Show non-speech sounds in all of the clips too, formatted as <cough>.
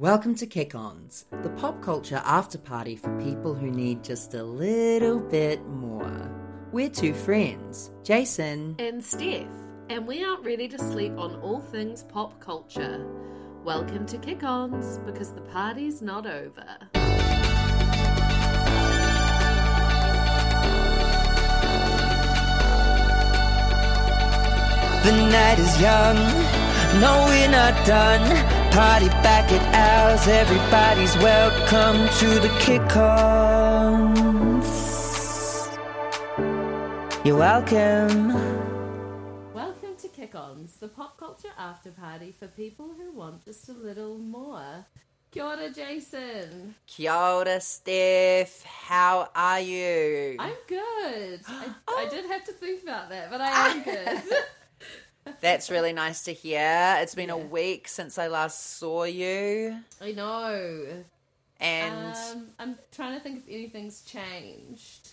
Welcome to Kick Ons, the pop culture after party for people who need just a little bit more. We're two friends, Jason. and Steph, and we aren't ready to sleep on all things pop culture. Welcome to Kick Ons because the party's not over. The night is young, no, we're not done. Party back at ours, everybody's welcome to the Kick Ons. You're welcome. Welcome to Kick Ons, the pop culture after party for people who want just a little more. Kia ora, Jason. Kia ora, Steph. How are you? I'm good. I, I <gasps> did have to think about that, but I am <laughs> good. <laughs> That's really nice to hear. It's been a week since I last saw you. I know. And Um, I'm trying to think if anything's changed.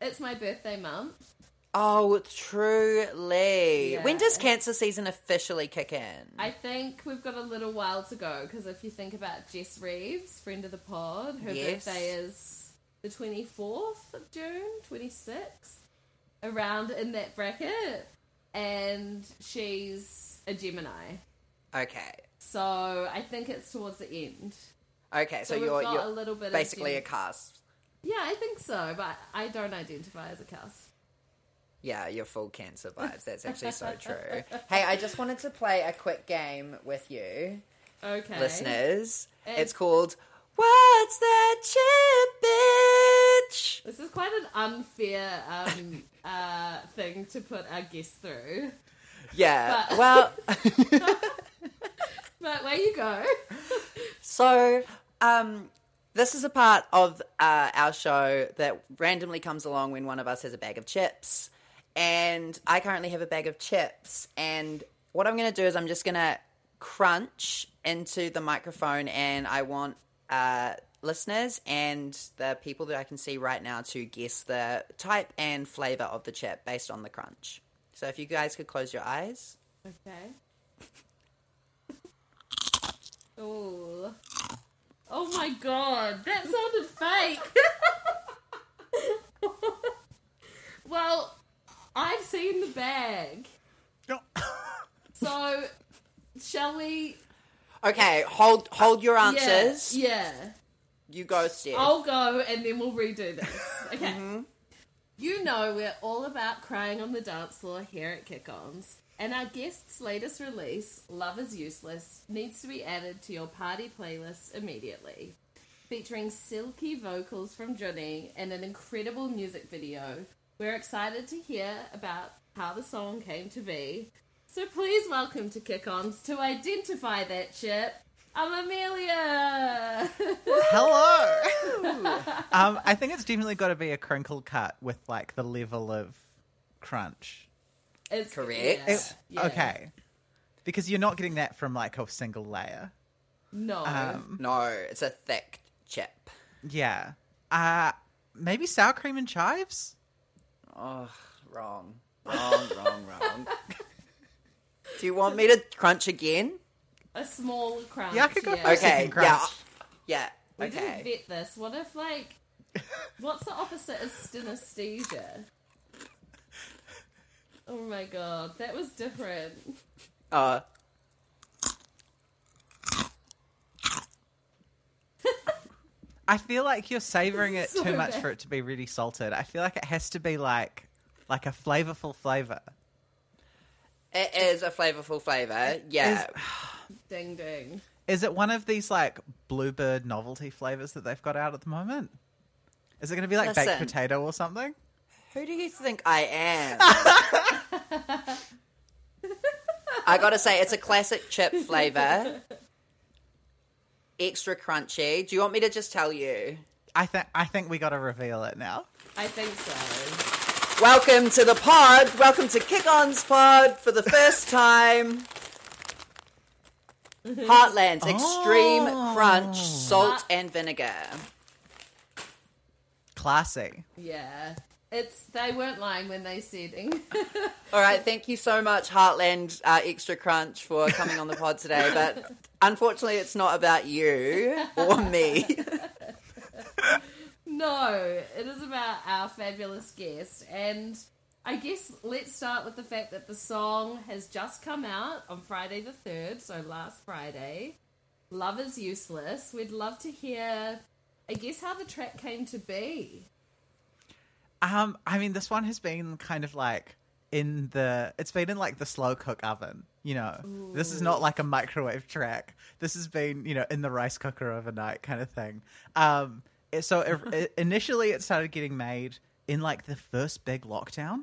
It's my birthday month. oh, truly. Yeah. When does cancer season officially kick in? I think we've got a little while to go because if you think about Jess Reeves, friend of the pod, her Yes. birthday is the 24th of June, 26th, around in that bracket. And she's a Gemini. okay. So I think it's towards the end. Okay, so, So, you're, you're a little bit basically a cusp. Yeah, I think so, but I don't identify as a cusp. Yeah, you're full cancer vibes. That's actually so true. Hey, I just wanted to play a quick game with you, Okay. listeners. And- It's called What's That Chip Bitch? This is quite an unfair um, <laughs> uh, thing to put our guests through. Yeah. But- <laughs> Well, <laughs> But where you go. So, um, this is a part of uh, our show that randomly comes along when one of us has a bag of chips. And I currently have a bag of chips. And what I'm going to do is I'm just going to crunch into the microphone, and I want uh, listeners and the people that I can see right now to guess the type and flavor of the chip based on the crunch. So, if you guys could close your eyes. Okay. <laughs> Oh. Oh my god, that sounded fake. <laughs> well, I've seen the bag. <laughs> So, shall we? Okay, hold hold your answers. Yeah. yeah. You go, Steph. I'll go and then we'll redo this. <laughs> Okay. Mm-hmm. You know we're all about crying on the dance floor here at Kick-Ons. And our guest's latest release, Love is Useless, needs to be added to your party playlist immediately. Featuring silky vocals from Johnny and an incredible music video, we're excited to hear about how the song came to be. So please welcome to Kick-Ons to identify that chip, I'm Amelia! Hello. <laughs> um, I think it's definitely got to be a crinkle cut with like the level of crunch. It's Correct. yeah, It- yeah. Okay. Because you're not getting that from like a single layer. No. Um, No, it's a thick chip. yeah. Uh, maybe sour cream and chives? Oh, wrong. Wrong, wrong, wrong. <laughs> Do you want me to crunch again? A small crunch. Yeah, I could go yeah. for a Okay, second crunch. yeah. Yeah, We didn't vet this. What if like, what's the opposite of synesthesia? Oh my god, that was different. Uh, I feel like you're savoring it So too much bad. for it to be really salted. I feel like it has to be like like a flavorful flavor. it is a flavorful flavor. Yeah. Ding ding. Is it one of these like Bluebird novelty flavors that they've got out at the moment? Is it going to be like baked potato or something? Who do you think I am? <laughs> I gotta say, it's a classic chip flavor. Extra crunchy. Do you want me to just tell you? I think I think we got to reveal it now. I think so. Welcome to the pod. Welcome to Kick On's pod for the first time. Heartland's extreme Oh. crunch, salt and vinegar. Classy. Yeah. It's they weren't lying when they said. <laughs> All right, thank you so much, Heartland uh, Extra Crunch, for coming on the pod today. <laughs> But unfortunately, it's not about you or me. <laughs> no, it is about our fabulous guest, and I guess let's start with the fact that the song has just come out on Friday the third, so last Friday. Love is useless. We'd love to hear, I guess, how the track came to be. Um, I mean, this one has been kind of like in the. It's been in like the slow cook oven. You know, Ooh. this is not like a microwave track. This has been, you know, in the rice cooker overnight kind of thing. Um, so it, initially it started getting made in like the first big lockdown.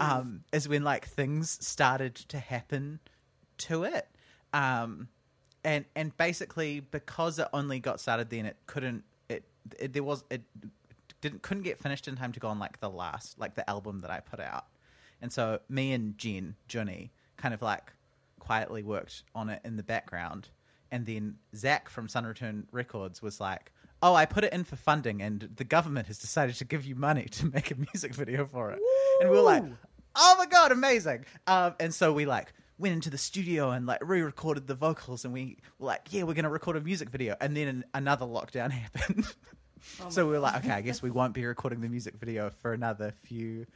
Um, is when like things started to happen to it. Um, and and basically because it only got started then, it couldn't. It, it there was it didn't couldn't get finished in time to go on like the last like the album that I put out. And so me and Jen, Johnny, kind of like quietly worked on it in the background. And then Zach from Sun Return Records was like, "Oh, I put it in for funding, and the government has decided to give you money to make a music video for it." Woo! And we were like, "Oh my god, amazing!" Um, and so we like went into the studio and like re-recorded the vocals, and we were like, "Yeah, we're going to record a music video." And then another lockdown <laughs> happened. Oh so we were like, okay, I guess we <laughs> won't be recording the music video for another few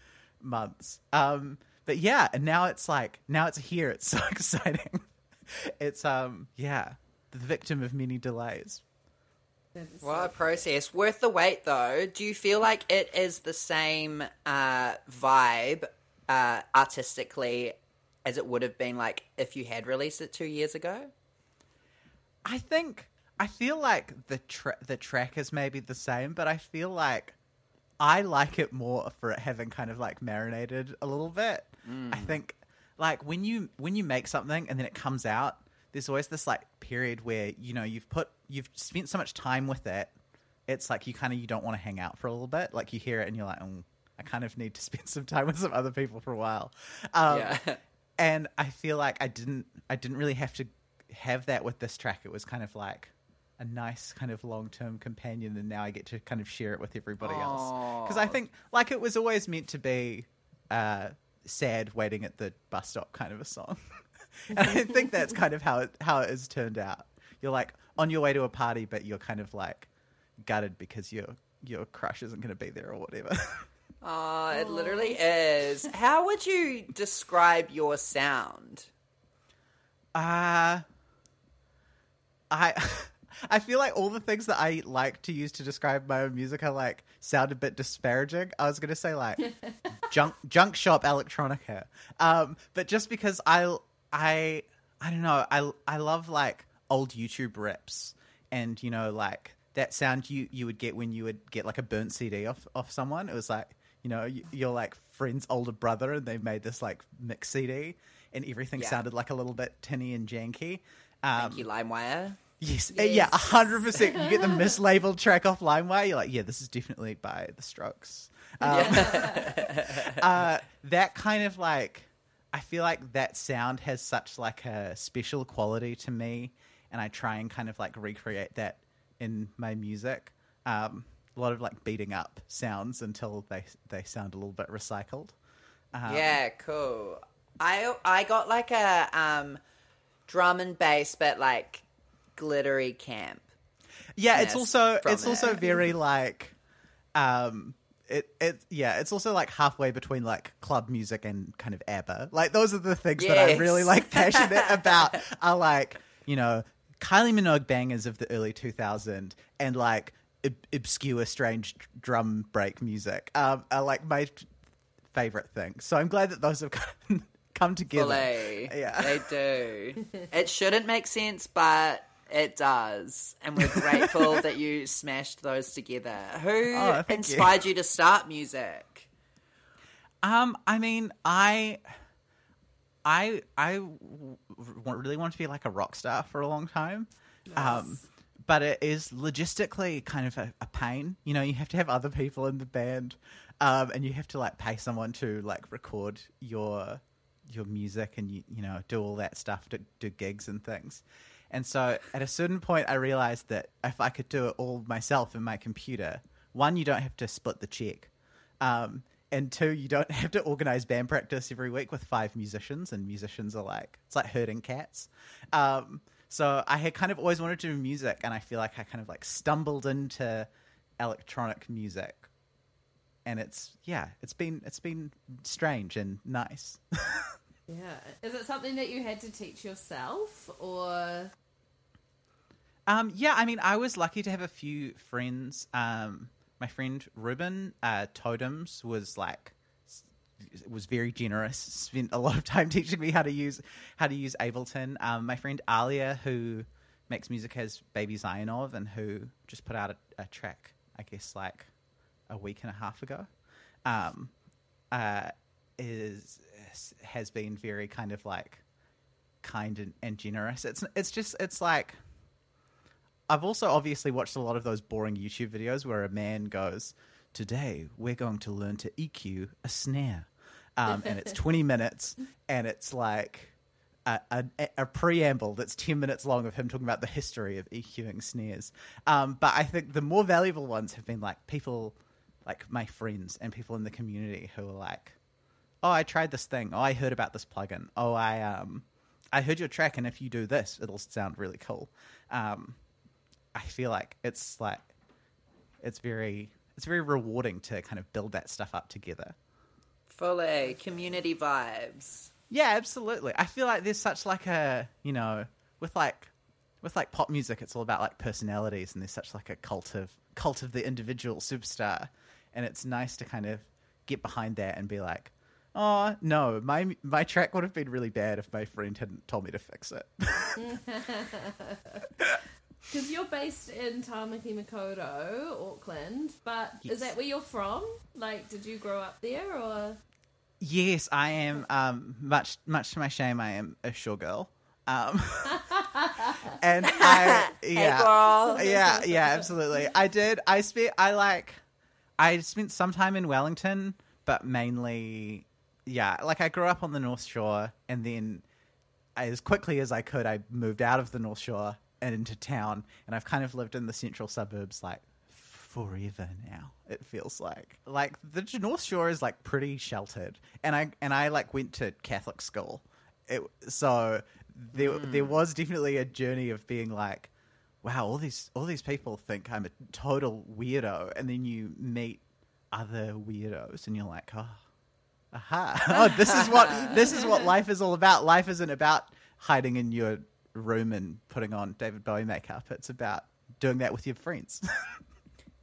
months. Um, but yeah, and now it's like now it's here. It's so <laughs> exciting. it's um yeah, the victim of many delays. What a process. Worth the wait, though. Do you feel like it is the same uh, vibe uh, artistically as it would have been like if you had released it two years ago? I think I feel like the tra- the track is maybe the same, but I feel like I like it more for it having kind of like marinated a little bit. Mm. I think like when you when you make something and then it comes out, there's always this like period where you know you've put you've spent so much time with it. It's like you kind of you don't want to hang out for a little bit. Like you hear it and you're like, oh, I kind of need to <laughs> spend some time with some other people for a while. Um, yeah. <laughs> and I feel like I didn't I didn't really have to have that with this track. It was kind of like a nice kind of long term companion, and now I get to kind of share it with everybody Aww. else. Because I think like it was always meant to be uh, sad waiting at the bus stop kind of a song, <laughs> <laughs> and I think that's kind of how it how it has turned out. You're like on your way to a party, but you're kind of like gutted because your your crush isn't going to be there or whatever. <laughs> Oh, it literally is. How would you describe your sound? Uh I <laughs> I feel like all the things that I like to use to describe my own music are like sound a bit disparaging. I was gonna say like junk junk shop electronica, um, but just because I I I don't know I I love like old YouTube rips and you know like that sound you you would get when you would get like a burnt CD off off someone. It was like you know you're like friend's older brother and they made this like mix CD and everything yeah. sounded like a little bit tinny and janky. Um, Thank you, LimeWire. Yes, yes. Yeah, hundred percent. You get the <laughs> mislabeled track off LimeWire. You're like, yeah, this is definitely by The Strokes. Um, <laughs> uh, that kind of like, I feel like that sound has such like a special quality to me, and I try and kind of like recreate that in my music. Um, a lot of like beating up sounds until they they sound a little bit recycled. Um, yeah, cool. I I got like a um, drum and bass, but like glittery camp. Yeah, it's also it's it. also very like um it it yeah, it's also like halfway between like club music and kind of ABBA. Like those are the things yes. that I'm really like passionate <laughs> about are like, you know, Kylie Minogue bangers of the early 2000s and like ob- obscure strange drum break music um, are like my favorite thing. So I'm glad that those have <laughs> come together. Yeah. They do. it shouldn't make sense, but it does, and we're <laughs> grateful that you smashed those together. Who oh, inspired you. you. to start music? Um, I mean, I, I, I really wanted to be like a rock star for a long time. Yes. Um, but it is logistically kind of a, a, pain. You know, you have to have other people in the band, um, and you have to like pay someone to like record your your music and you you know do all that stuff, to do gigs and things. And so at a certain point, I realized that if I could do it all myself in my computer, one, you don't have to split the check. Um, and two, you don't have to organize band practice every week with five musicians, and musicians are like it's like herding cats. Um, so I had kind of always wanted to do music, and I feel like I kind of like stumbled into electronic music, and it's yeah, it's been it's been strange and nice. <laughs> Yeah. Is it something that you had to teach yourself or Um, yeah, I mean, I was lucky to have a few friends. Um, my friend Ruben uh, Totems was like was very generous. Spent a lot of time <laughs> teaching me how to use how to use Ableton. Um, my friend Alia, who makes music as Baby Zionov, and who just put out a, a track, I guess, like a week and a half ago, um, uh, is has been very kind of like kind and, and generous. It's it's just it's like I've also obviously watched a lot of those boring YouTube videos where a man goes, "Today we're going to learn to EQ a snare," um, and it's <laughs> twenty minutes, and it's like a, a, a preamble that's ten minutes long of him talking about the history of EQing snares. Um, but I think the more valuable ones have been like people, like my friends and people in the community who are like, "Oh, I tried this thing. Oh, I heard about this plugin. Oh, I um." I heard your track, and if you do this, it'll sound really cool. Um, I feel like it's like it's very it's very rewarding to kind of build that stuff up together. Fully community vibes. Yeah, absolutely. I feel like there's such like a you know with like with like pop music, it's all about like personalities, and there's such like a cult of cult of the individual superstar, and it's nice to kind of get behind that and be like, oh no, my my track would have been really bad if my friend hadn't told me to fix it. <laughs> <laughs> because you're based in Tamaki Makaurau, Auckland, but Yes. is that where you're from? Like, did you grow up there or? Yes, I am. Um, much much to my shame, I am a Shore girl. Um, <laughs> and I Hey, yeah girl. yeah yeah absolutely. I did. I spent. I like. I spent some time in Wellington, but mainly yeah. Like I grew up on the North Shore, and then as quickly as I could, I moved out of the North Shore and into town, and I've kind of lived in the central suburbs like forever now. It feels like like the North Shore is like pretty sheltered, and I and I like went to Catholic school, it, so there hmm. there was definitely a journey of being like, wow, all these all these people think I'm a total weirdo, and then you meet other weirdos, and you're like, oh, aha, <laughs> oh, this is what this is what life is all about. Life isn't about hiding in your room and putting on David Bowie makeup. It's about doing that with your friends. <laughs>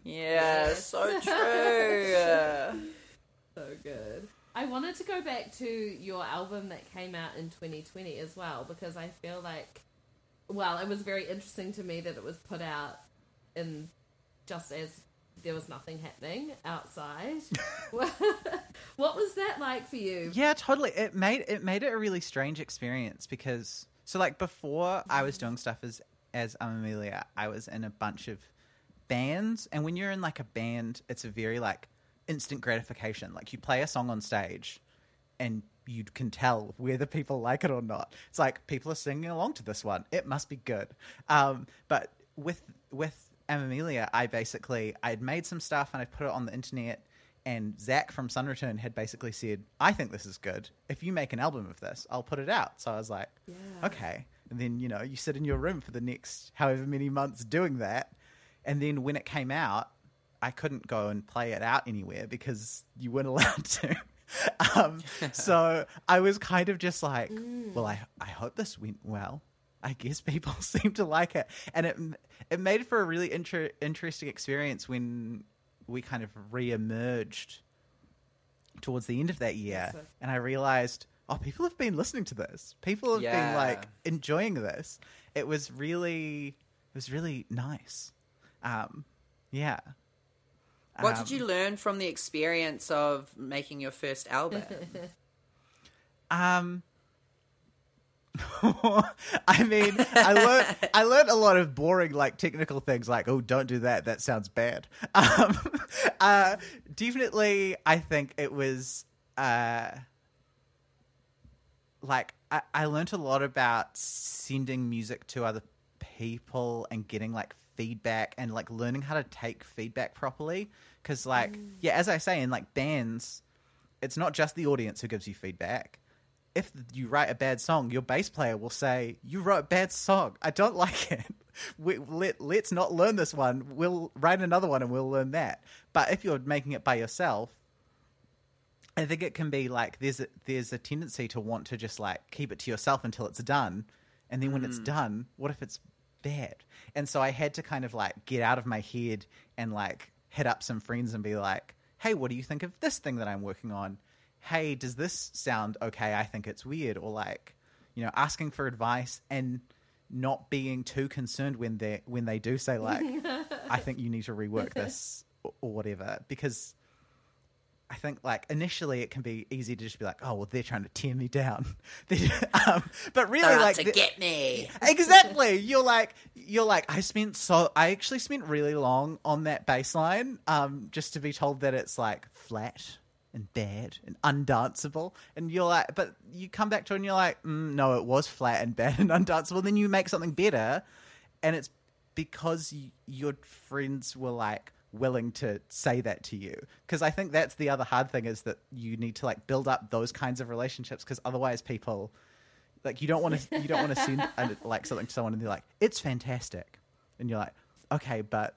Yeah, so true. <laughs> So good. I wanted to go back to your album that came out in 2020 as well because I feel like, well, it was very interesting to me that it was put out in just as there was nothing happening outside. <laughs> what was that like for you? Yeah, totally. It made it made it a really strange experience because so like before I was doing stuff as as Amelia, I was in a bunch of bands, and when you're in like a band, it's a very like instant gratification. Like you play a song on stage, and you can tell whether people like it or not. It's like people are singing along to this one; it must be good. Um, but with with Amelia, I basically I'd made some stuff and I put it on the internet. And Zach from Sun Return had basically said, "I think this is good. If you make an album of this, I'll put it out." So I was like, Yeah. "Okay." And then you know you sit in your room for the next however many months doing that, and then when it came out, I couldn't go and play it out anywhere because you weren't <laughs> allowed to. um, <laughs> so I was kind of just like, well, I I hope this went well. I guess people <laughs> seem to like it, and it it made for a really inter- interesting experience when we kind of re-emerged towards the end of that year, Yes. and I realized, oh, people have been listening to this. People have been like enjoying this. It was really, it was really nice. Um, yeah. What Um, did you learn from the experience of making your first album? <laughs> Um, <laughs> I mean, I learned I learned a lot of boring, like technical things, like oh, don't do that. That sounds bad. <laughs> Um, uh, definitely, I think it was uh, like I, I learned a lot about sending music to other people and getting like feedback and like learning how to take feedback properly. Because like yeah, as I say in like bands, it's not just the audience who gives you feedback. If you write a bad song, your bass player will say, "You wrote a bad song. I don't <laughs> like it. We, let let's not learn this one. We'll write another one and we'll learn that." But if you're making it by yourself, I think it can be like there's a, there's a tendency to want to just like keep it to yourself until it's done, and then when it's mm. done, what if it's bad? And so I had to kind of like get out of my head and like hit up some friends and be like, "Hey, what do you think of this thing that I'm working on? Hey, does this sound okay? I think it's weird." Or like, you know, asking for advice and not being too concerned when they when they do say like, <laughs> "I think you need to rework <laughs> this" or, or whatever, because I think like initially it can be easy to just be like, oh well, they're trying to tear me down, <laughs> um, but really They're like to get me. exactly. You're like you're like I spent so I actually spent really long on that bassline um, just to be told that it's like flat and bad and undanceable, and you're like, but you come back to it and you're like, mm, no, it was flat and bad and <laughs> undanceable. Then you make something better, and it's because y- your friends were like willing to say that to you. Because i think that's the other hard thing is that you need to like build up those kinds of relationships because otherwise people like you don't want to you don't want to send <laughs> like something to someone and they're like it's fantastic. And you're like okay but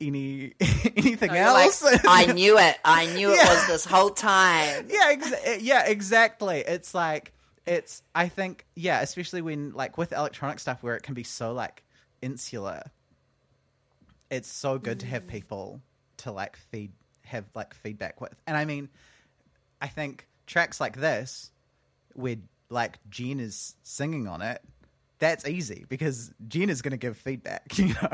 any <laughs> anything You're like, else I <laughs> knew it. I knew it was this whole time. yeah, yeah, exactly. It's like it's. I think yeah, especially when like with electronic stuff where it can be so like insular. It's so good to have mm. people to like feed have like feedback with, and I mean, I think tracks like this, where like Jen is singing on it. That's easy because Jen is going to give feedback, <laughs> you know.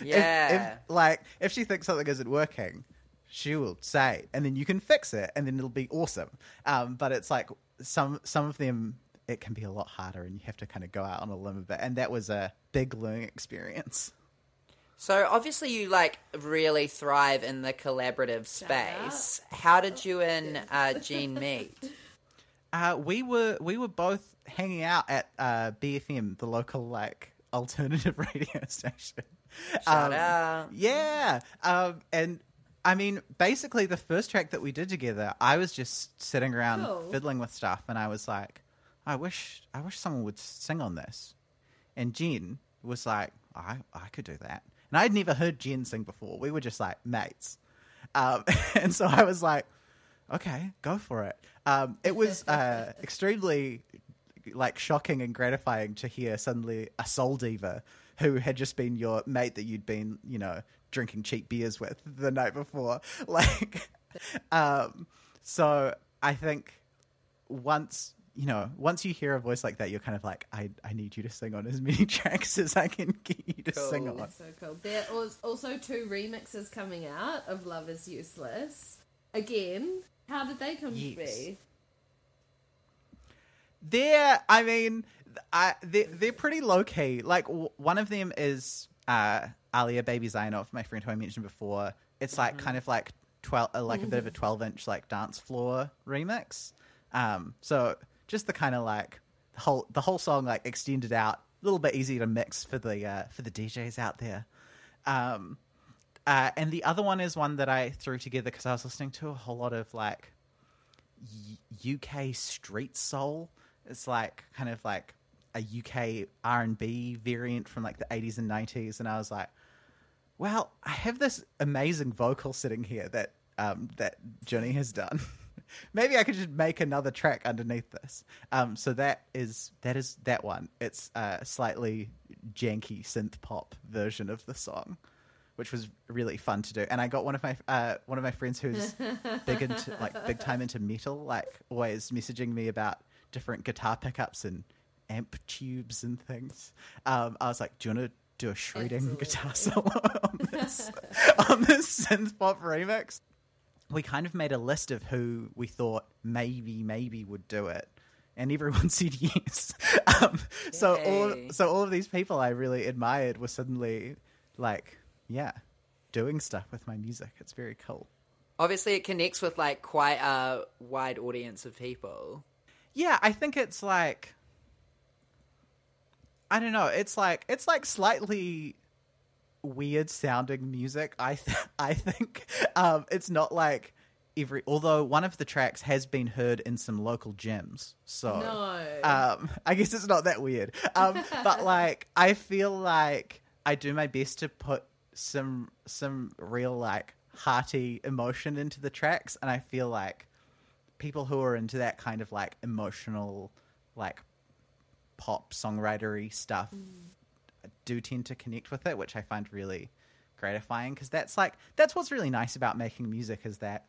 If- Yeah. if, like if she thinks something isn't working, she will say, and then you can fix it, and then it'll be awesome. Um, but it's like some some of them, it can be a lot harder, and you have to kind of go out on a limb a bit. And that was a big learning experience. So obviously you like really thrive in the collaborative space. How did you and uh, Jean meet? Uh, we were we were both hanging out at uh, BFM, the local like alternative <laughs> radio station. Shout Um, out. Yeah, um, and I mean, basically, the first track that we did together, I was just sitting around Cool. fiddling with stuff, and I was like, I wish, I wish someone would sing on this. And Jen was like, I, I could do that. And I'd never heard Jen sing before. We were just like mates, um, <laughs> and so I was like, okay, go for it. Um, it was uh, extremely like shocking and gratifying to hear suddenly a soul diva who had just been your mate that you'd been, you know, drinking cheap beers with the night before. <laughs> Like, um, so I think once you know, once you hear a voice like that, you're kind of like, I, I need you to sing on as many <laughs> tracks as I can get you to sing on. That's so cool. There was also two remixes coming out of Love is Useless. Again, how did they come to be? They're, I mean, I, they're, they're pretty low key. Like, w- one of them is uh, Alia Baby Zionov, my friend who I mentioned before. It's like kind of like 12, uh, like a bit of a 12 inch like dance floor remix. Um, so just the kind of like the whole, the whole song like extended out, a little bit easier to mix for the, uh, for the DJs out there. Um, uh, and the other one is one that I threw together because I was listening to a whole lot of like UK street soul. It's like kind of like a UK R and B variant from like the eighties and nineties, and I was like, "Well, I have this amazing vocal sitting here that um, that Johnny has done. <laughs> Maybe I could just make another track underneath this." Um, so that is that is that one. It's a slightly janky synth pop version of the song. Which was really fun to do, and I got one of my uh, one of my friends who's <laughs> big into like big time into metal, like always messaging me about different guitar pickups and amp tubes and things. Um, I was like, "Do you want to do a shredding Absolutely. guitar <laughs> solo on this on this synth pop remix?" We kind of made a list of who we thought maybe maybe would do it. And everyone <laughs> said yes. Um, so all so all of these people I really admired were suddenly like, yeah, doing stuff with my music. It's very cool. Obviously, it connects with like quite a wide audience of people. Yeah, I think it's like I don't know. It's like it's like slightly weird sounding music. I th- <laughs> I think um, it's not like every. Although one of the tracks has been heard in some local gyms, so No. um, <laughs> I guess it's not that weird. Um, but like I feel like I do my best to put some some real like hearty emotion into the tracks, and I feel like people who are into that kind of like emotional like pop songwritery stuff mm. do tend to connect with it, which I find really gratifying because that's like that's what's really nice about making music is that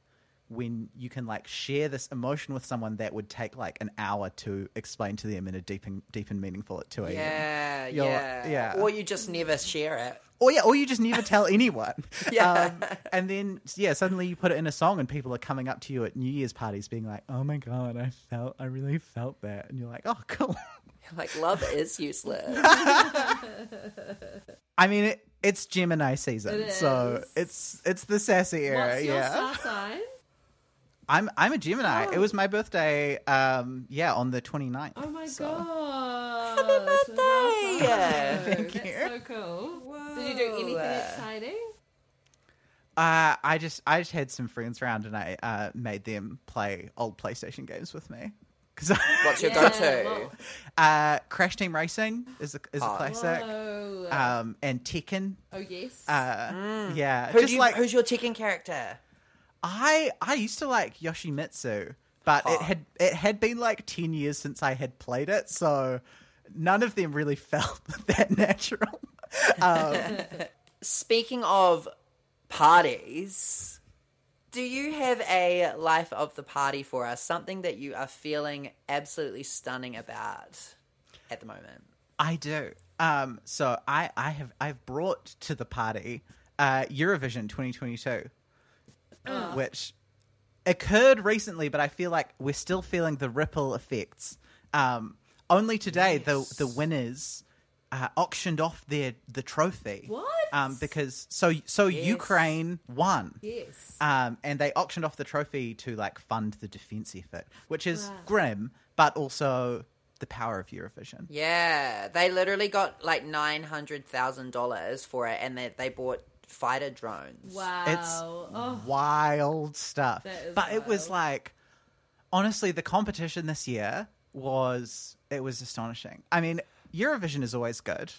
when you can like share this emotion with someone that would take like an hour to explain to them in a deep and deep and meaningful at 2 a.m. Yeah, You're- yeah, yeah. Or you just never share it. Or yeah, or you just never tell anyone. <laughs> Yeah. Um, and then yeah, suddenly you put it in a song and people are coming up to you at New Year's parties being like, "Oh my god, I felt I really felt that." And you're like, "Oh, cool." Like love is useless. <laughs> I mean, it, it's Gemini season, It so it's it's the sassy era. What's your yeah. Star sign? I'm I'm a Gemini. Oh. It was my birthday um yeah, on the 29th. Oh my so- god! Happy birthday! Wow. <laughs> Thank That's you. so cool. Did you do anything exciting? Uh, I just I just had some friends around and I uh, made them play old PlayStation games with me. Cause <laughs> What's your <laughs> Yeah, go-to? uh, Crash Team Racing is a is a Oh. classic. Whoa. Um, and Tekken. oh yes. Uh, yeah, Who just you, like who's your Tekken character? I I used to like Yoshimitsu, but it had it had been like ten years since I had played it, so none of them really <laughs> felt that natural. <laughs> Um, Speaking of parties, do you have a life of the party for us? Something that you are feeling absolutely stunning about at the moment? I do. Um, so I I have I've brought to the party uh, Eurovision 2022, which occurred recently, but I feel like we're still feeling the ripple effects. Um, only today, Yes. the the winners uh, auctioned off their the trophy. What? Um, because so so Yes. Ukraine won. yes. Um, and they auctioned off the trophy to like fund the defense effort, which is Wow. grim, but also the power of Eurovision. Yeah, they literally got like nine hundred thousand dollars for it, and they they bought fighter drones. wow. It's oh. wild stuff. That is But it was like honestly the competition this year was it was astonishing. I mean, Eurovision is always good.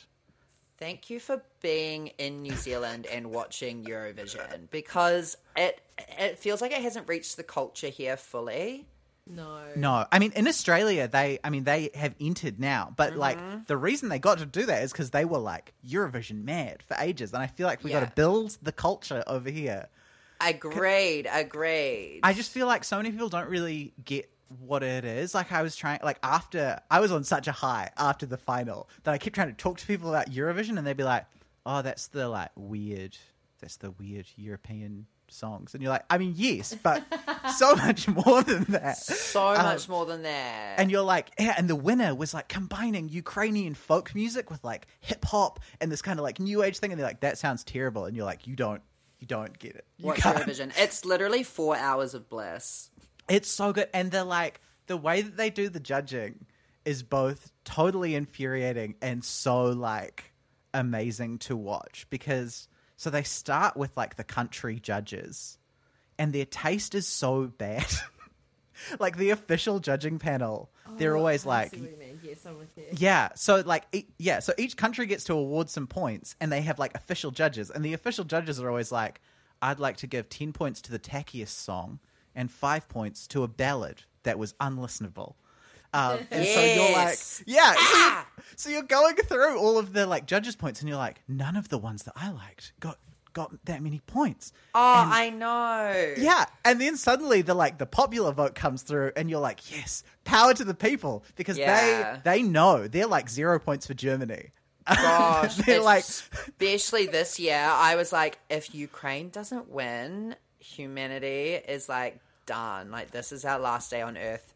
Thank you for being in New Zealand and watching Eurovision because it it feels like it hasn't reached the culture here fully. No. No, I mean in Australia they I mean they have entered now, but Mm-hmm. like the reason they got to do that is cuz they were like Eurovision mad for ages and I feel like we got to build the culture over here. Agreed, agreed. I just feel like so many people don't really get what it is. Like I was trying, like after I was on such a high after the final that I kept trying to talk to people about Eurovision, and they'd be like, "Oh, that's the like weird, that's the weird European songs," and you're like, "I mean, yes, but <laughs> so much more than that." so um, much more than that. And you're like, yeah, and the winner was like combining Ukrainian folk music with like hip hop and this kind of like new age thing, and they're like, "That sounds terrible," and you're like, "You don't, you don't get it." You Watch can't." Eurovision. It's literally four hours of bliss. It's so good, and they're like the way that they do the judging is both totally infuriating and so like amazing to watch because so they start with like the country judges, and their taste is so bad. <laughs> like the official judging panel, oh, they're Oh, always I like, see what you mean. Yes, I'm with you. yeah, so like e- yeah, so each country gets to award some points, and they have like official judges, and the official judges are always like, "I'd like to give ten points to the tackiest song, and five points to a ballad that was unlistenable." Um, <laughs> and so you're like, Yes. yeah, so, Ah! you're, so you're going through all of the like judges' points, and you're like, none of the ones that I liked got got that many points. Oh, And- I know. yeah, and then suddenly the like the popular vote comes through, and you're like, yes, power to the people because Yeah. they they know they're like zero points for Germany. <laughs> Gosh, <laughs> They're like- especially this year, I was like, if Ukraine doesn't win, humanity is like done. Like this is our last day on Earth.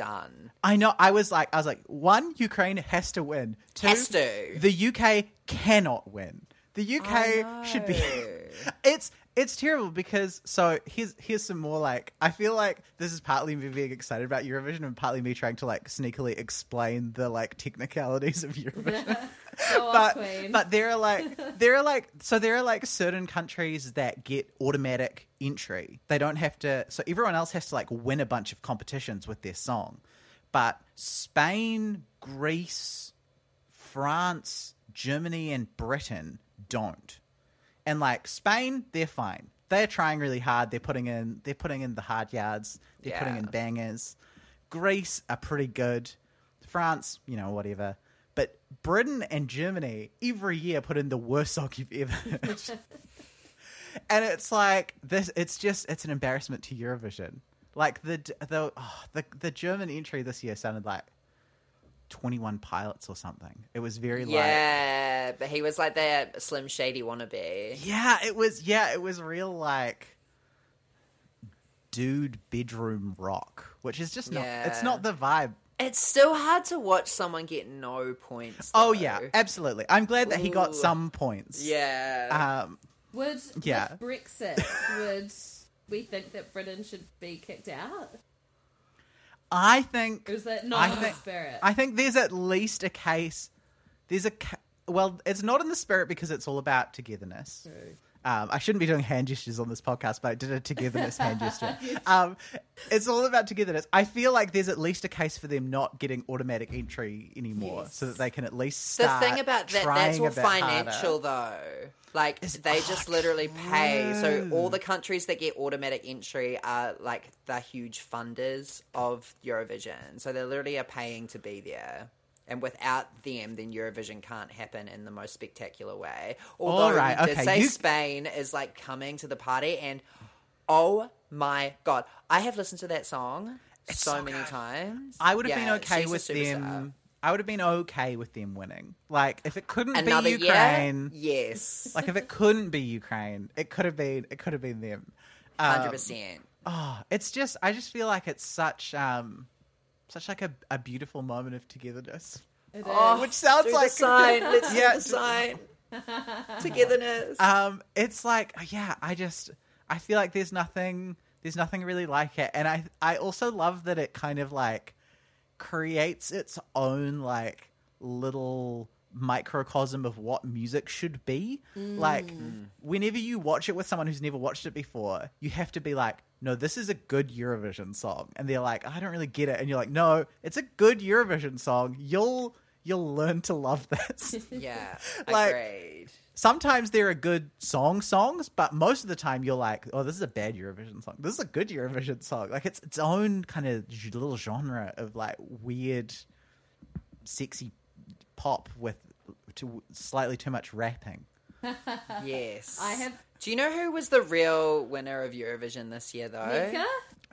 Done. I know. I was like, I was like, one, Ukraine has to win. Two, Has to. The UK cannot win. The UK should be. <laughs> it's it's terrible because so here's here's some more like I feel like this is partly me being excited about Eurovision and partly me trying to like sneakily explain the like technicalities of Eurovision. <laughs> Go but but there are like <laughs> there are like so there are like certain countries that get automatic entry. They don't have to. So everyone else has to like win a bunch of competitions with their song, but Spain, Greece, France, Germany, and Britain don't. And like Spain, they're fine. They're trying really hard. They're putting in they're putting in the hard yards. They're putting in bangers. Greece are pretty good. France, you know, whatever. But Britain and Germany every year put in the worst song you've ever <laughs> and it's like this it's just it's an embarrassment to Eurovision. Like the the oh, the the German entry this year sounded like 21 pilots or something. It was very like Yeah, but he was like that Slim Shady wannabe. Yeah, it was. Yeah, it was real like dude bedroom rock, which is just not. It's not the vibe. It's still hard to watch someone get no points. Oh yeah, absolutely. I'm glad that he got Ooh. some points. yeah. Um, Would Yeah. with Brexit <laughs> would we think that Britain should be kicked out? I think. Or is that not I in the think. spirit? I think there's at least a case. There's a. Well, it's not in the spirit because it's all about togetherness. Um, I shouldn't be doing hand gestures on this podcast, but I did a togetherness hand gesture. <laughs> Um, it's all about togetherness. I feel like there's at least a case for them not getting automatic entry anymore, Yes. so that they can at least the thing about that that's all financial harder. though. Like Is- they oh, just literally pay. So all the countries that get automatic entry are like the huge funders of Eurovision. So they literally are paying to be there. And without them, then Eurovision can't happen in the most spectacular way. Although All right, okay, say you- Spain is like coming to the party, and oh my god, I have listened to that song so, so many good. times. I would have Yeah, been okay with them. I would have been okay with them winning. Like if it couldn't Another be Ukraine, year, yes, like if it couldn't be Ukraine, it could have been. It could have been them. Um, hundred percent. Oh, it's just I just feel like it's such um such like a, a beautiful moment of togetherness. It is. Oh, Which sounds do like- the sign. Let's <laughs> Yeah. do the sign. <laughs> Togetherness. Um it's like yeah, I just I feel like there's nothing there's nothing really like it. And I I also love that it kind of like creates its own like little microcosm of what music should be. Like whenever you watch it with someone who's never watched it before, you have to be like, "No, this is a good Eurovision song." And they're like, "I don't really get it." And you're like, "No, it's a good Eurovision song. You'll you'll learn to love this." <laughs> yeah, <laughs> like- agreed. Sometimes there are good song songs, but most of the time you're like, "Oh, this is a bad Eurovision song. This is a good Eurovision song." Like it's its own kind of little genre of like weird sexy pop with too, slightly too much rapping. Yes, I have Do you know who was the real winner of Eurovision this year, though? Mika.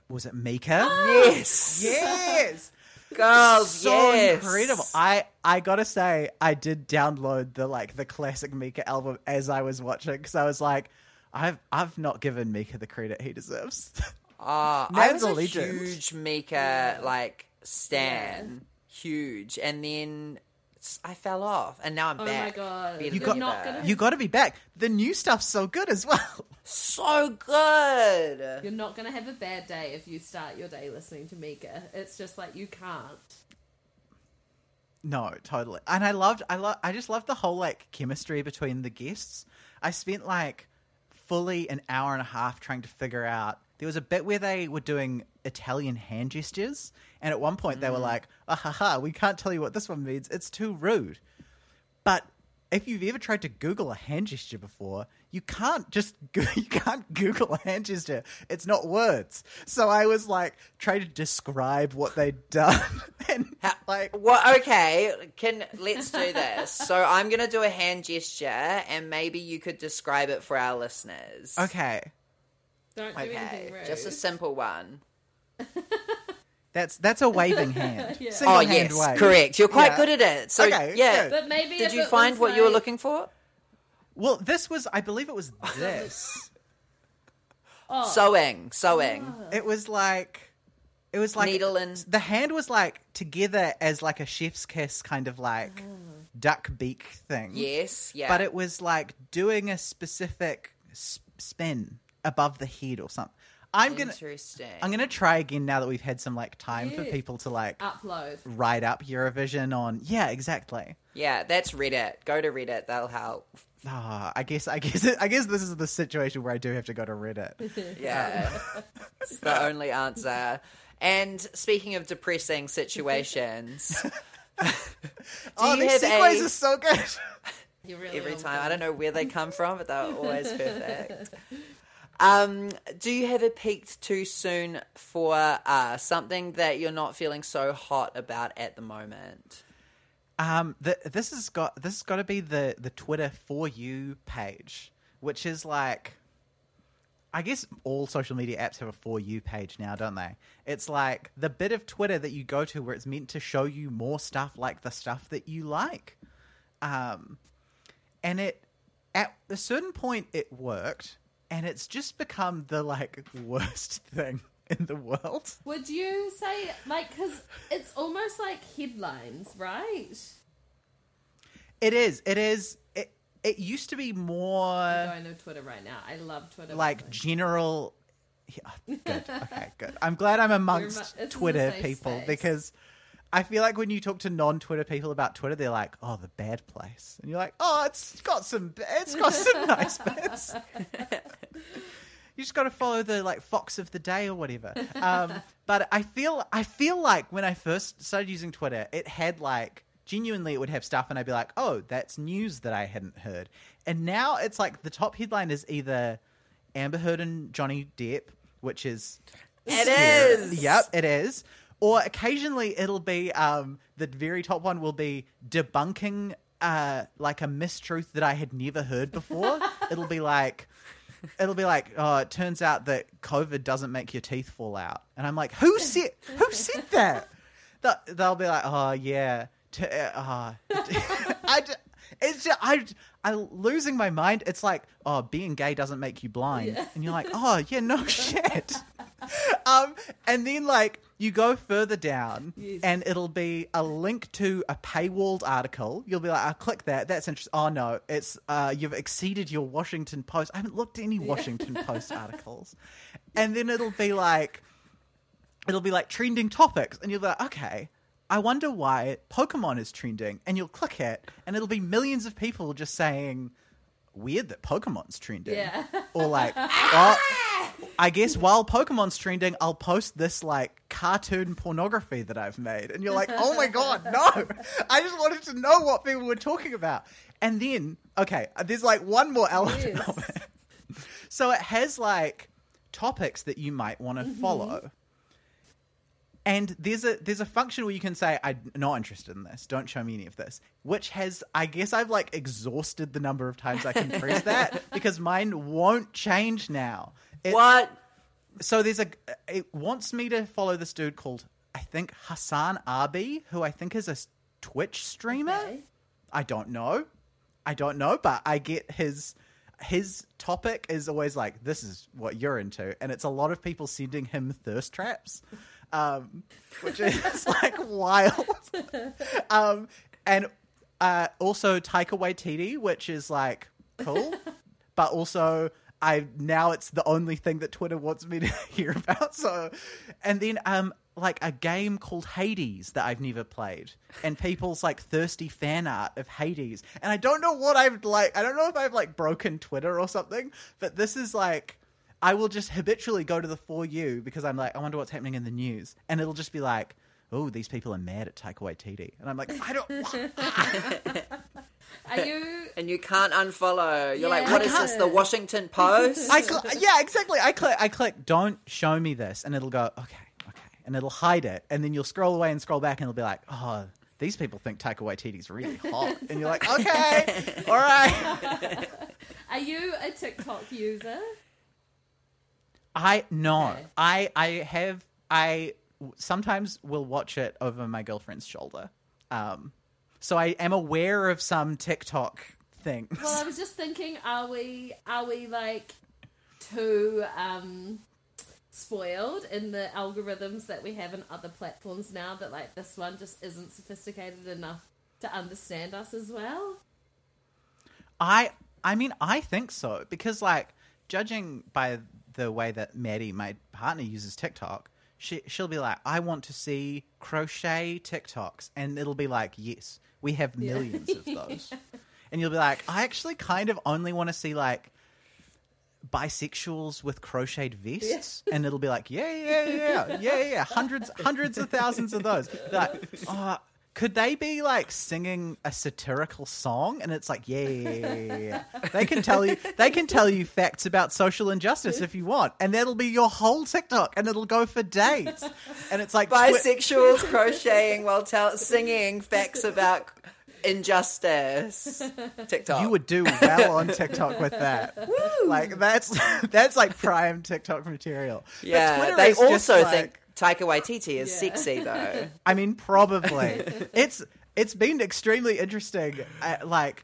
Was it Mika? Yes, Yes. girls. so yes. incredible. I I gotta say, I did download the like the classic Mika album as I was watching because I was like, I've I've not given Mika the credit he deserves. <laughs> Ah, I Man's was a a legend. huge Mika like stan, huge, and then s- I fell off, and now I'm Oh back. Oh my god, You got- not gonna you got to be back. The new stuff's so good as well. so good. You're not gonna have a bad day if you start your day listening to Mika. It's just like you can't. No, totally. And I loved I love I just loved the whole like chemistry between the guests. I spent like fully an hour and a half trying to figure out there was a bit where they were doing Italian hand gestures and at one point they were like, ah, ha, ha, we can't tell you what this one means. It's too rude. But if you've ever tried to Google a hand gesture before, you can't just <laughs> go- you can't Google a hand gesture. It's not words. So I was like trying to describe what they'd <laughs> done, and Ha- like Well, okay, can let's do this. So I'm gonna do a hand gesture, and maybe you could describe it for our listeners. okay, Don't do Okay, anything rude. just a simple one. <laughs> that's that's a waving <laughs> hand. Yeah. Single Oh hand yes, wave. correct. You're quite Yeah. good at it. So Okay, yeah. good. But maybe Did you find was what you were looking for? Well, this was I believe it was <laughs> this. Oh, Sewing, sewing. Oh. it was like it was like Needle and- the hand was like together as like a chef's kiss kind of like oh. duck beak thing. Yes, yeah. But it was like doing a specific s- spin above the head or something. I'm gonna Interesting. I'm gonna try again now that we've had some like time for Yeah. people to like Upload. write up Eurovision on. Yeah, exactly. Yeah, that's Reddit. Go to Reddit. That'll help. Ah, I guess I guess <laughs> I guess this is the situation where I do have to go to Reddit. <laughs> Yeah. it's the only answer. And speaking of depressing situations, <laughs> oh, you these have segues a- are so good. You're really every time. I don't know where they come from, but they're always perfect. Um, do you have a peaked too soon for uh, something that you're not feeling so hot about at the moment? Um, th this has got this has got to be the the Twitter for you page, which is like, I guess all social media apps have a for you page now, don't they? It's like the bit of Twitter that you go to where it's meant to show you more stuff like the stuff that you like, um, and it at a certain point it worked, and it's just become the like worst <laughs> thing in the world. Would you say like because it's almost like headlines, right? It is. It is. It it used to be more. I know Twitter right now. I love Twitter. like general <laughs> yeah, good okay good i'm glad i'm amongst twitter people space. because i feel like when you talk to non-twitter people about twitter they're like oh the bad place. And you're like oh it's got some it's got some <laughs> nice bits. You just got to follow the like fox of the day or whatever. Um, but i feel i feel like when i first started using twitter it had like genuinely it would have stuff and i'd be like oh that's news that i hadn't heard. And now it's like the top headline is either amber heard and johnny depp which is It scary. is. yep it is or occasionally it'll be um, the very top one will be debunking uh, like a mistruth that i had never heard before <laughs> it'll be like it'll be like, oh, it turns out that COVID doesn't make your teeth fall out, and I'm like, who said who said that? They'll- be like, oh yeah, T- uh, uh, <laughs> I, d- it's just, I, I losing my mind. It's like, oh, being gay doesn't make you blind, and you're like, oh yeah, no <laughs> shit. um, and then like you go further down, Yes. and it'll be a link to a paywalled article. You'll be like, I'll click that. That's interesting. Oh no, it's uh, you've exceeded your Washington Post. I haven't looked at any Washington <laughs> Post articles, and then it'll be like, it'll be like trending topics, and you'll be like, okay. I wonder why Pokemon is trending, and you'll click it, and it'll be millions of people just saying, "Weird that Pokemon's trending," Yeah. or like, <laughs> "Oh, I guess while Pokemon's trending, I'll post this like cartoon pornography that I've made. And you're like, oh my god, no! <laughs> I just wanted to know what people were talking about. And then, okay, there's like one more element Yes. of it. So it has like topics that you might want to mm-hmm. follow. And there's a there's a function where you can say I'm not interested in this. Don't show me any of this. Which has I guess I've like exhausted the number of times I can press that <laughs> because mine won't change now. It- What? so there's a it wants me to follow this dude called I think Hassan Abi, who I think is a Twitch streamer. Okay. I don't know. I don't know, but I get his his topic is always like this is what you're into and it's a lot of people sending him thirst traps. Um which is <laughs> like wild. <laughs> um and uh also Taika Waititi, which is like cool, <laughs> but also I now it's the only thing that Twitter wants me to <laughs> hear about. So, and then um like a game called Hades that I've never played, and people's like thirsty fan art of Hades, and I don't know what I've like. I don't know if I've like broken Twitter or something, but this is like. I will just habitually go to the for you because I'm like, I wonder what's happening in the news, and it'll just be like, oh, these people are mad at Taika Waititi, and I'm like, I don't. Are you? <laughs> And you can't unfollow. You're like, Yeah. what I is this? can't- The Washington Post? <laughs> I cl- yeah, exactly. I click, I click, don't show me this, and it'll go, okay, okay, and it'll hide it, and then you'll scroll away and scroll back, and it'll be like, oh, these people think Taika Waititi's really hot, and you're like, okay, <laughs> all right. Are you a TikTok user? I no, Okay. I I have I sometimes will watch it over my girlfriend's shoulder, um, so I am aware of some TikTok things. Well, I was just thinking, are we are we like too um spoiled in the algorithms that we have in other platforms now that like this one just isn't sophisticated enough to understand us as well? I I mean I think so because like judging by the way that Maddie, my partner, uses TikTok, she she'll be like, I want to see crochet TikToks, and it'll be like, yes, we have millions of <laughs> those, and you'll be like, I actually kind of only want to see like bisexuals with crocheted vests <laughs> and it'll be like yeah yeah yeah yeah yeah hundreds hundreds of thousands of those. Like <laughs> oh, could they be like singing a satirical song? And it's like yeah, yeah, yeah, yeah, they can tell you they can tell you facts about social injustice if you want and that'll be your whole tiktok and it'll go for days. And it's like twi- Bisexuals crocheting while tell- singing facts about injustice. TikTok. you would do well on tiktok with that. Like that's <laughs> that's like prime tiktok material. Yeah, they also like- think Taika Waititi is Yeah. sexy though. I mean, probably. it's it's been extremely interesting. Uh, like,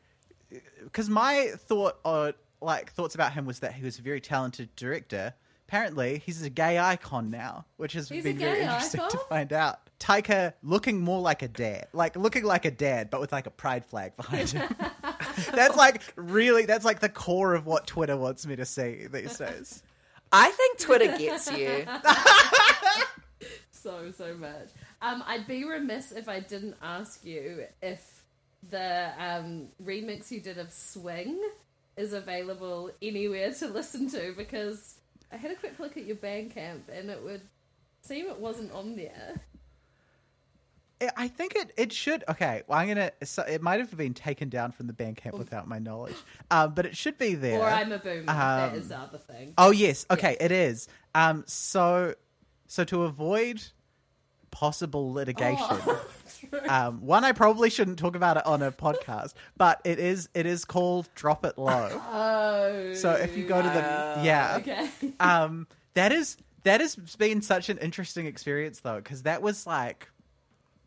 because my thought or like thoughts about him was that he was a very talented director. Apparently, he's a gay icon now, which has He's a been very gay interesting to find out. Taika looking more like a dad, like looking like a dad, but with like a pride flag behind him. <laughs> that's like really, that's like the core of what Twitter wants me to see these days. I think Twitter gets you. <laughs> so so much. Um, I'd be remiss if I didn't ask you if the um, remix you did of Swing is available anywhere to listen to because I had a quick look at your Bandcamp and it would seem it wasn't on there. I- think it, it should. Okay, well, I'm gonna. So it might have been taken down from the Bandcamp without my knowledge, um, but it should be there. Or I'm a boomer. that Um, is the other thing. Oh yes, okay, it is. Um, so so to avoid possible litigation, Oh, <laughs> um, one I probably shouldn't talk about it on a podcast, but it is it is called Drop It Low. Oh. So if you go to the yeah, Okay. <laughs> um, that is that has been such an interesting experience though, because that was like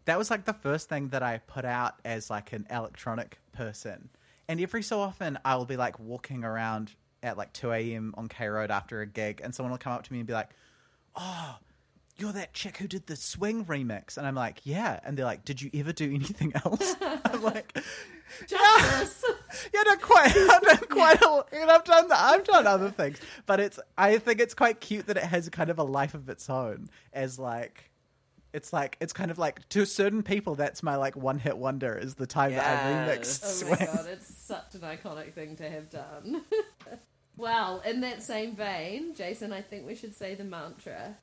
that was like the first thing that I put out as like an electronic person, and every so often I will be like walking around at like two a.m. on K Road after a gig, and someone will come up to me and be like, "Oh." You're that chick who did the swing remix, and I'm like, yeah. And they're like, did you ever do anything else? <laughs> I'm like, <laughs> Justice. Ah, yeah, not quite. <laughs> I've done quite a lot. And I've done that. I've done other things, but it's. I think it's quite cute that it has kind of a life of its own. As like, it's like it's kind of like to certain people, that's my like one hit wonder. Is the time that I remixed Yes. Oh my swing. god, it's such an iconic thing to have done. well, in that same vein, Jason, I think we should say the mantra.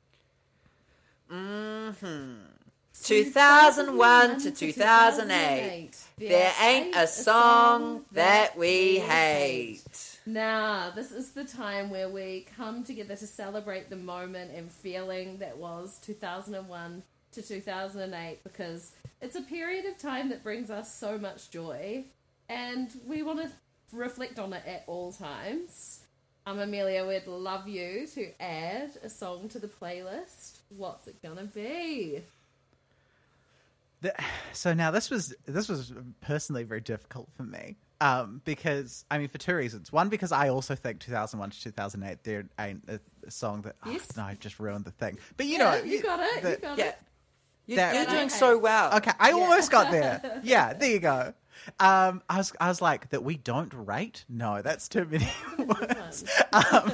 2001 to 2008. There ain't a song that we hate. Now, this is the time where we come together to celebrate the moment and feeling that was 2001 to 2008 because it's a period of time that brings us so much joy and we want to reflect on it at all times. Um, Amelia, we'd love you to add a song to the playlist. What's it gonna be? The- so now this was this was personally very difficult for me um, because I mean for two reasons. One because I also think 2001 to 2008 there ain't a, a song that oh, no I just ruined the thing. But you Yeah, know you got it. the- you got Yeah. it. You, That- you're doing Okay. so well. Okay, I almost got there. <laughs> Yeah, there you go. Um, I was, I was like, that we don't rate? No, that's too many <laughs> words. Um,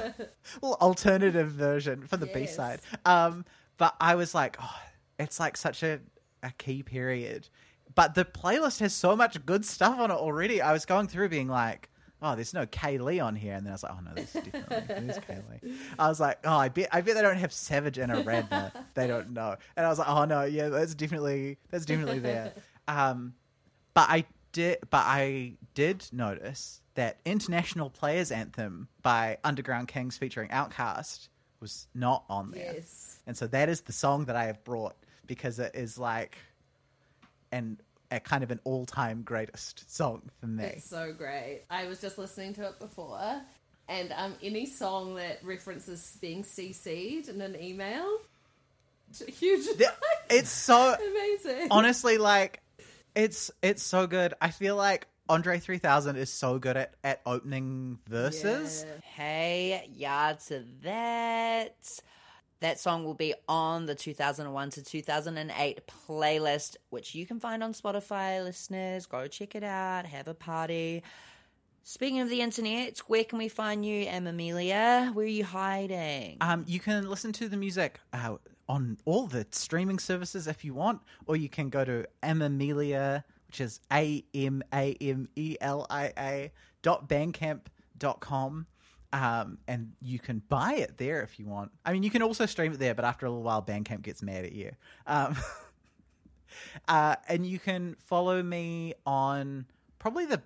well, alternative version for the B side. Um, but I was like, oh, it's like such a, a key period. But the playlist has so much good stuff on it already. I was going through being like, oh, there's no Kaylee on here, and then I was like, oh no, there's definitely Kaylee. I was like, oh, I bet I bet they don't have Savage and Aaradhna. they don't know, and I was like, oh no, yeah, that's definitely that's definitely there. Um, but I did, but I did notice that International Players Anthem by Underground Kingz featuring OutKast was not on there, Yes. and so that is the song that I have brought because it is like, and a kind of an all-time greatest song for me. It's so great. I was just listening to it before, and um, any song that references being CC'd in an email, huge, It's so <laughs> amazing. honestly like it's it's so good. I feel like Andre 3000 is so good at at opening verses. Yeah. Hey, yeah, to that. That song will be on the 2001 to 2008 playlist, which you can find on Spotify. Listeners, go check it out. Have a party. Speaking of the internet, where can we find you, Em Amelia? Where are you hiding? Um, you can listen to the music uh, on all the streaming services if you want, or you can go to Amamelia, which is A M A M E L I A dot bandcamp dot com. Um, and you can buy it there if you want. I mean, you can also stream it there, but after a little while, Bandcamp gets mad at you. Um, <laughs> uh, and you can follow me on probably the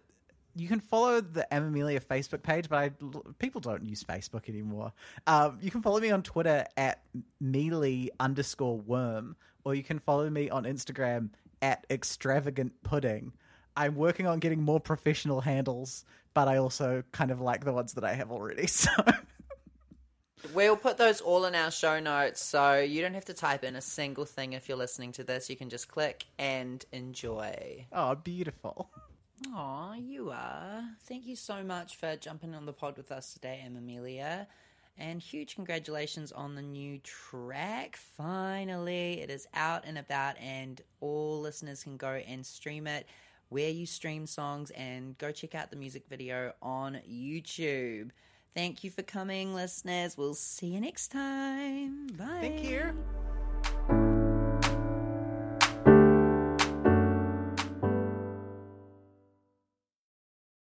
you can follow the Amelia Facebook page, but I, people don't use Facebook anymore. Um, you can follow me on Twitter at mealy underscore worm, or you can follow me on Instagram at extravagant pudding. I'm working on getting more professional handles, but I also kind of like the ones that I have already. <laughs> So We'll put those all in our show notes, so you don't have to type in a single thing if you're listening to this. You can just click and enjoy. oh, beautiful. Aw, you are. Thank you so much for jumping on the pod with us today, Em Amelia. And huge congratulations on the new track. Finally, it is out and about, and all listeners can go and stream it where you stream songs and go check out the music video on YouTube. Thank you for coming, listeners. We'll see you next time. Bye. Thank you.